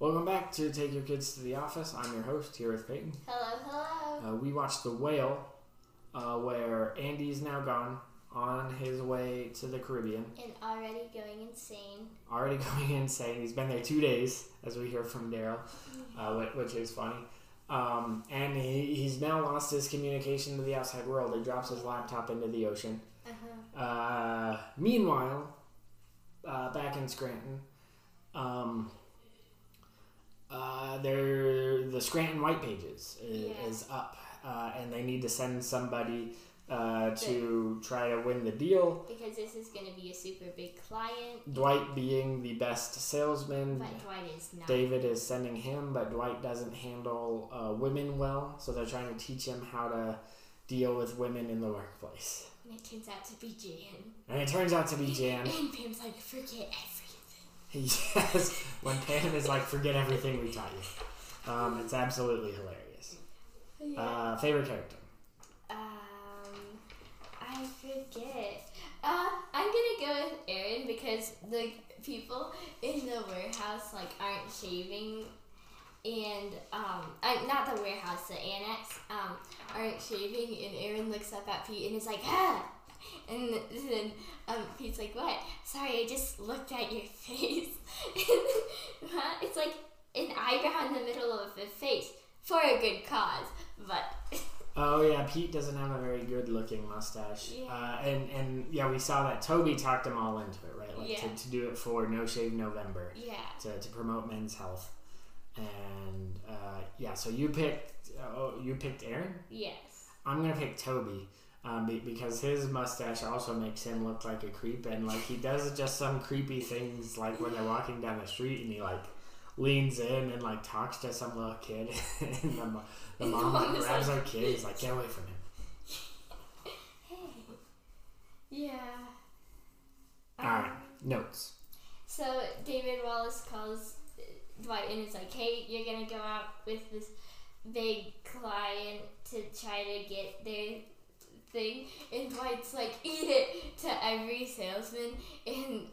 Welcome back to Take Your Kids to the Office. I'm your host here with Peyton. Hello, hello. Uh, we watched The Whale, uh, where Andy's now gone on his way to the Caribbean. And already going insane. Already going insane. He's been there two days, as we hear from Darryl, uh, which is funny. Um, and he, he's now lost his communication to the outside world. He drops his laptop into the ocean. Uh-huh. Uh, meanwhile, back in Scranton, um, uh, they're, the Scranton White Pages is, Yeah. is up, uh, and they need to send somebody uh, to try to win the deal. Because this is going to be a super big client. Dwight being the best salesman. But Dwight is not. David is sending him, but Dwight doesn't handle uh, women well, so they're trying to teach him how to deal with women in the workplace. And it turns out to be Jan. And it turns out to be Jan. And Pam's like, forget everything. Yes, when Pam is like, forget everything we taught you. Um, it's absolutely hilarious. Yeah. Uh, favorite character? um, I forget. Uh, I'm gonna go with Erin because the people in the warehouse like aren't shaving, and um, I, not the warehouse, the annex, um, aren't shaving, and Erin looks up at Pete and is like, ah. And then um, Pete's like, "What? Sorry, I just looked at your face." Huh? it's like an eyebrow in the middle of a face for a good cause, but Oh yeah, Pete doesn't have a very good looking mustache. Yeah. Uh, and, and yeah, we saw that Toby talked them all into it, right? Like Yeah. to, to do it for No Shave November. yeah. to, to promote men's health. And uh, yeah, so you picked oh, you picked Erin. Yes. I'm gonna pick Toby um, be, because his mustache also makes him look like a creep, and like he does just some creepy things, like when they're walking down the street and he like leans in and like talks to some little kid, and the, mo- the mom like, grabs her kid. He's like, get away from him. Hey. Yeah. All right, Um, notes. So David Wallace calls uh, Dwight and it's like, "Hey, you're gonna go out with this big client to try to get their thing," and Dwight's like, "Eat it!" to every salesman, and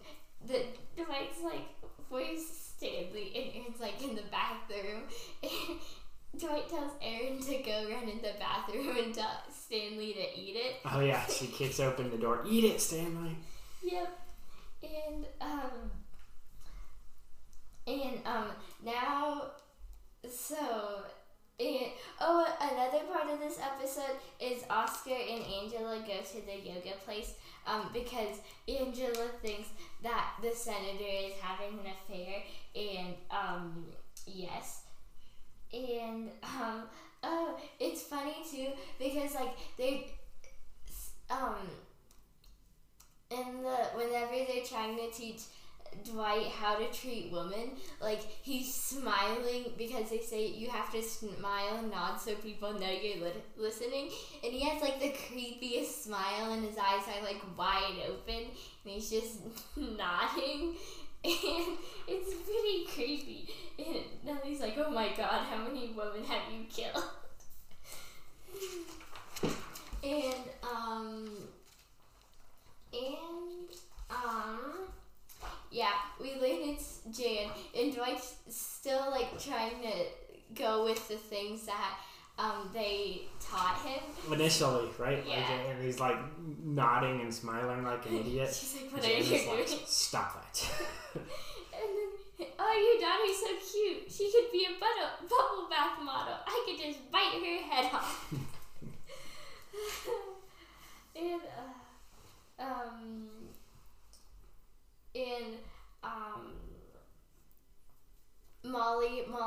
the Dwight's like, "Where's Stanley?" and Erin's like in the bathroom. And Dwight tells Erin to go run in the bathroom and tell Stanley to eat it. Oh yeah, she kicks open the door. Eat it, Stanley. Yep. And um and um now so and oh another part of this episode is Oscar and Angela go to the yoga place um because Angela thinks that the senator is having an affair and um yes. And um oh it's funny too because like they um in the whenever they're trying to teach Dwight how to treat women, like he's smiling because they say you have to smile and nod so people know you're li- listening, and he has like the creepiest smile, and his eyes are like wide open, and he's just nodding, and it's pretty creepy. And now he's like, "Oh my God, how many women have you killed?" and um and um yeah, we learn it's Jan and Dwight's still like trying to go with the things that um they taught him. Initially, right? Like, Yeah. and he's like nodding and smiling like an idiot. She's like, What are Jan you is like. Stop that. And then oh your daughter's so cute. She could be a bubble bubble bath model. I could just bite her head off. and uh, um and um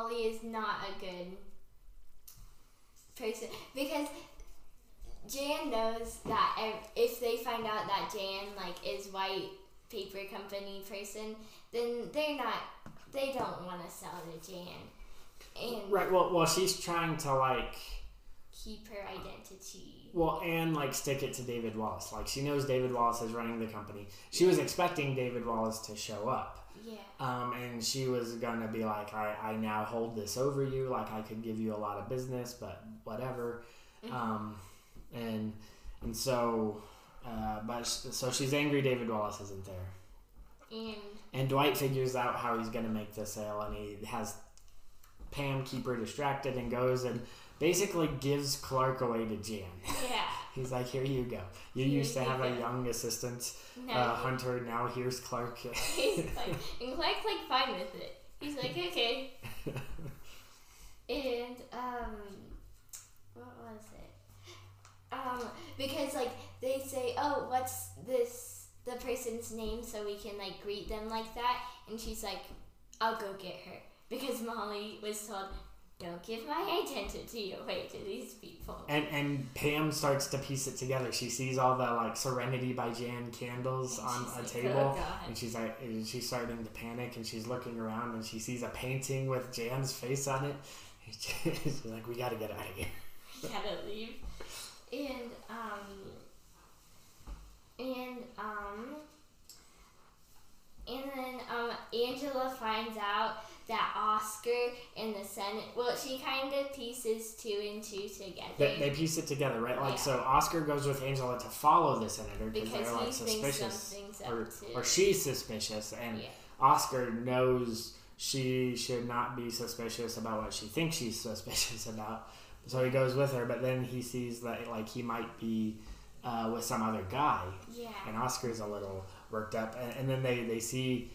Molly is not a good person because Jan knows that if they find out that Jan like is white paper company person, then they're not they don't want to sell to Jan and right. Well, well, she's trying to like, keep her identity. Well, and like stick it to David Wallace. Like she knows David Wallace is running the company. She was expecting David Wallace to show up. Yeah. Um, and she was gonna be like, I, I now hold this over you. Like I could give you a lot of business, but whatever. Um, and and so, uh, but so she's angry. David Wallace isn't there. And and Dwight figures out how he's going to make the sale, and he has Pam keep her distracted and goes and basically gives Clark away to Jan. Yeah. He's like, "Here you go. You Here used to you have a young assistant, uh, Hunter. Now here's Clark." He's like, and Clark's like fine with it. He's like, okay. And um, what was it? Um, because like they say, oh, what's this the person's name so we can like greet them like that, and she's like, I'll go get her because Molly was told, don't give my identity away to these people. And and Pam starts to piece it together. She sees all the like Serenity by Jan candles And on a like, oh, table, "Oh, and she's like, and she's starting to panic, and she's looking around, and she sees a painting with Jan's face on it. she's like, "We got to get out of here." We gotta leave. And um and um and then um Angela finds out that Oscar and the Senate well she kind of pieces two and two together. They, they piece it together, right? Like Yeah. so, Oscar goes with Angela to follow the senator because because they're like suspicious, or or she's suspicious, and Yeah. Oscar knows she should not be suspicious about what she thinks she's suspicious about. So he goes with her, but then he sees that like he might be uh, with some other guy, Yeah. and Oscar's a little worked up. And, and then they, they see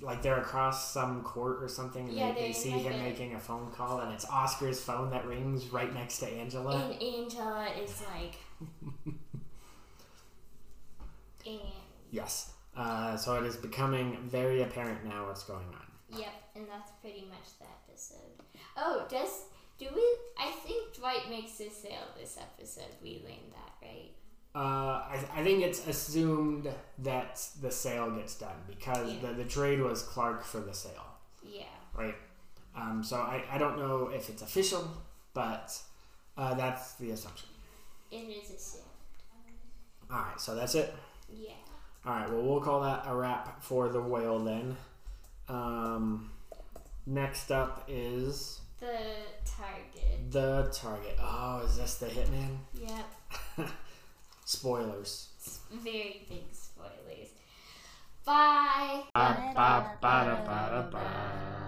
like they're across some court or something, and Yeah, they, they they're see like him a- making a phone call, and it's Oscar's phone that rings right next to Angela. And Angela is like and yes. Uh, so it is becoming very apparent now what's going on. Yep, and that's pretty much the episode. Oh, does do we? I think Dwight makes a sale this episode. We learned that, right? Uh, I, I think it's assumed that the sale gets done because Yeah. the, the trade was Clark for the sale, Yeah. right? Um, so I, I don't know if it's official, but uh, that's the assumption. It is a sale. All right, so that's it. Yeah. All right, well, we'll call that a wrap for the whale then. Um, next up is The target. the target. Oh, is this the hitman? Yep. Spoilers. Very big spoilers. Bye. Ba, ba, ba, da, ba, da, ba.